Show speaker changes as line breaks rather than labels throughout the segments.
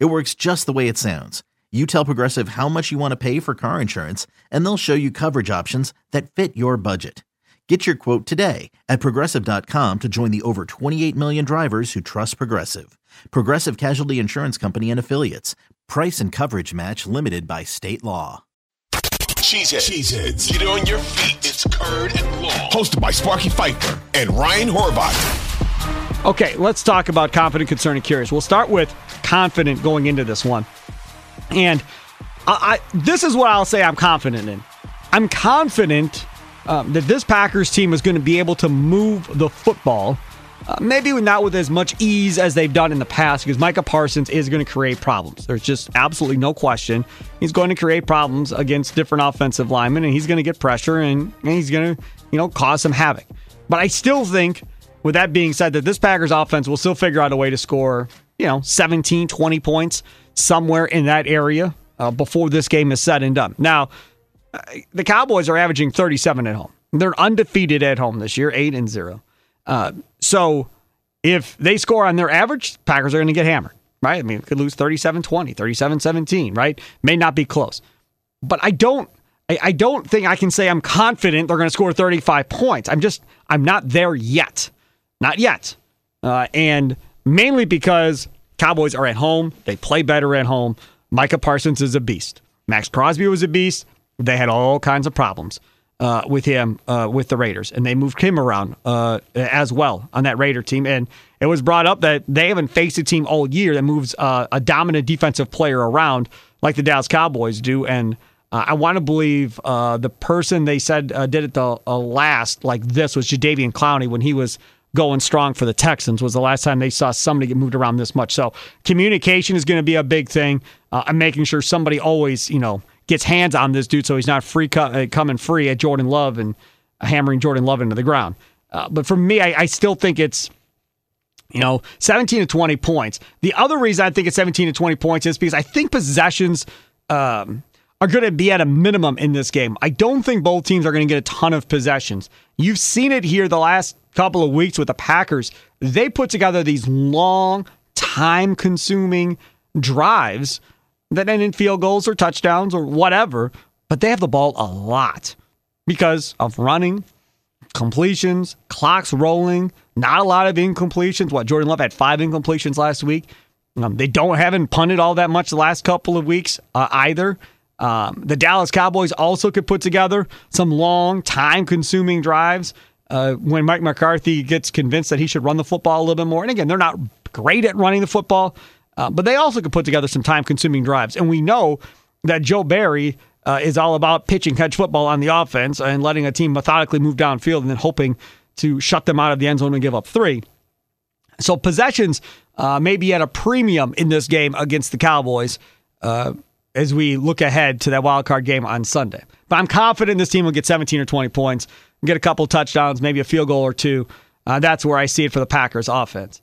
It works just the way it sounds. You tell Progressive how much you want to pay for car insurance, and they'll show you coverage options that fit your budget. Get your quote today at progressive.com to join the over 28 million drivers who trust Progressive. Progressive Casualty Insurance Company and Affiliates. Price and coverage match limited by state Long.
Cheeseheads. Cheeseheads. Get on your feet. It's Curd and law. Hosted by Sparky Fifer and Ryan Horvath.
Okay, let's talk about confident, concerned, and curious. We'll start with confident going into this one. And I, I this is what I'll say I'm confident in. I'm confident um, that this Packers team is going to be able to move the football. Uh, maybe not with as much ease as they've done in the past because Micah Parsons is going to create problems. There's just absolutely no question. He's going to create problems against different offensive linemen and he's going to get pressure and, and he's going to, you know, cause some havoc. But I still think, with that being said, that this Packers offense will still figure out a way to score, you know, 17, 20 points somewhere in that area uh, before this game is said and done. Now, uh, the Cowboys are averaging 37 at home. They're undefeated at home this year, 8 and 0. Uh, so if they score on their average, Packers are going to get hammered, right? I mean, could lose 37 20, 37 17, right? May not be close. But I don't. I don't think I can say I'm confident they're going to score 35 points. I'm just, I'm not there yet. Not yet. Uh, and mainly because Cowboys are at home. They play better at home. Micah Parsons is a beast. Maxx Crosby was a beast. They had all kinds of problems uh, with him uh, with the Raiders, and they moved him around uh, as well on that Raider team. And it was brought up that they haven't faced a team all year that moves uh, a dominant defensive player around like the Dallas Cowboys do. And uh, I want to believe uh, the person they said did it the last like this was Jadeveon Clowney when he was going strong for the Texans was the last time they saw somebody get moved around this much. So communication is going to be a big thing. Uh, I'm making sure somebody always, you know, gets hands on this dude so he's not free uh, coming free at Jordan Love and hammering Jordan Love into the ground. Uh, but for me, I, I still think it's you know, 17 to 20 points. The other reason I think it's 17 to 20 points is because I think possessions um, are going to be at a minimum in this game. I don't think both teams are going to get a ton of possessions. You've seen it here the last couple of weeks with the Packers. They put together these long, time consuming drives that end in field goals or touchdowns or whatever, but they have the ball a lot because of running, completions, clocks rolling, not a lot of incompletions. What Jordan Love had five incompletions last week. Um, they don't haven't punted all that much the last couple of weeks uh, either. Um, the Dallas Cowboys also could put together some long, time consuming drives uh, when Mike McCarthy gets convinced that he should run the football a little bit more. And again, they're not great at running the football, uh, but they also could put together some time consuming drives. And we know that Joe Barry uh, is all about pitching catch football on the offense and letting a team methodically move downfield and then hoping to shut them out of the end zone and give up three. So possessions uh, may be at a premium in this game against the Cowboys uh, as we look ahead to that wild card game on Sunday. But I'm confident this team will get 17 or 20 points get a couple touchdowns, maybe a field goal or two. Uh, that's where I see it for the Packers offense.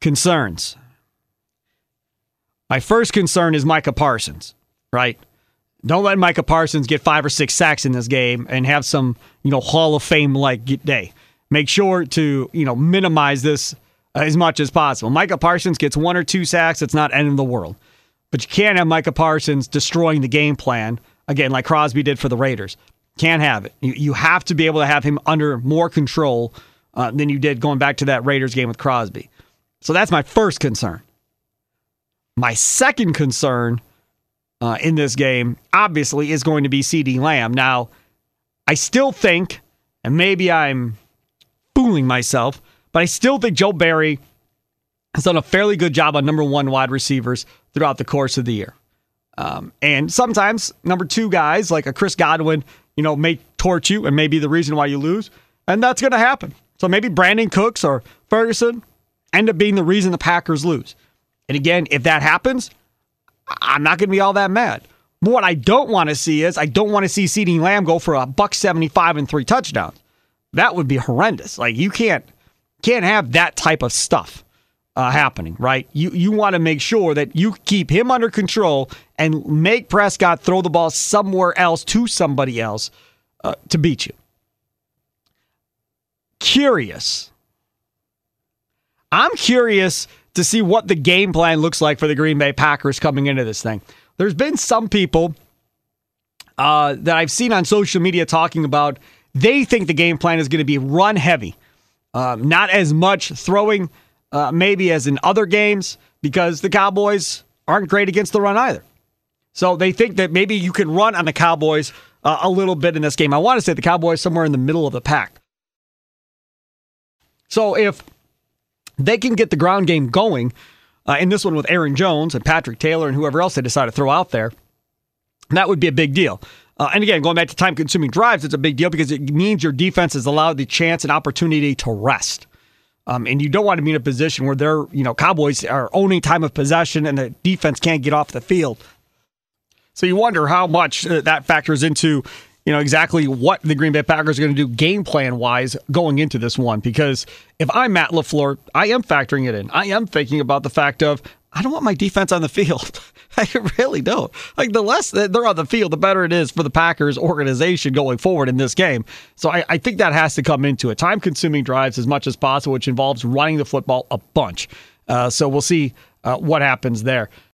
Concerns. My first concern is Micah Parsons, right? Don't let Micah Parsons get five or six sacks in this game and have some, you know, Hall of Fame like day. Make sure to, you know, minimize this as much as possible. Micah Parsons gets one or two sacks, it's not end of the world. But you can't have Micah Parsons destroying the game plan, again, like Crosby did for the Raiders. Can't have it. You, you have to be able to have him under more control uh, than you did going back to that Raiders game with Crosby. So that's my first concern. My second concern uh, in this game, obviously, is going to be CeeDee Lamb. Now, I still think, and maybe I'm fooling myself, but I still think Joe Barry has done a fairly good job on number one wide receivers throughout the course of the year. Um, and sometimes number two guys like a Chris Godwin, you know, may torch you and may be the reason why you lose. And that's going to happen. So maybe Brandin Cooks or Ferguson end up being the reason the Packers lose. And again, if that happens, I'm not going to be all that mad. But what I don't want to see is I don't want to see CeeDee Lamb go for a buck 75 and three touchdowns. That would be horrendous. Like you can't can't have that type of stuff uh, happening, right? You you want to make sure that you keep him under control and make Prescott throw the ball somewhere else to somebody else uh, to beat you. Curious I'm curious to see what the game plan looks like for the Green Bay Packers coming into this thing. There's been some people uh, that I've seen on social media talking about they think the game plan is going to be run heavy, um, not as much throwing, uh, maybe as in other games, because the Cowboys aren't great against the run either. So they think that maybe you can run on the Cowboys uh, a little bit in this game. I want to say the Cowboys somewhere in the middle of the pack. So if they can get the ground game going uh, in this one with Aaron Jones and Patrick Taylor and whoever else they decide to throw out there. That would be a big deal. Uh, and again, going back to time consuming drives, it's a big deal because it means your defense is allowed the chance and opportunity to rest. Um, and you don't want to be in a position where they're, you know, Cowboys are owning time of possession and the defense can't get off the field. So you wonder how much uh, that factors into you know exactly what the Green Bay Packers are going to do game plan wise going into this one. Because if I'm Matt LaFleur, I am factoring it in. I am thinking about the fact of I don't want my defense on the field. I really don't. Like the less they're on the field, the better it is for the Packers organization going forward in this game. So I, I think that has to come into it. Time consuming drives as much as possible, which involves running the football a bunch. Uh, so we'll see uh, what happens there.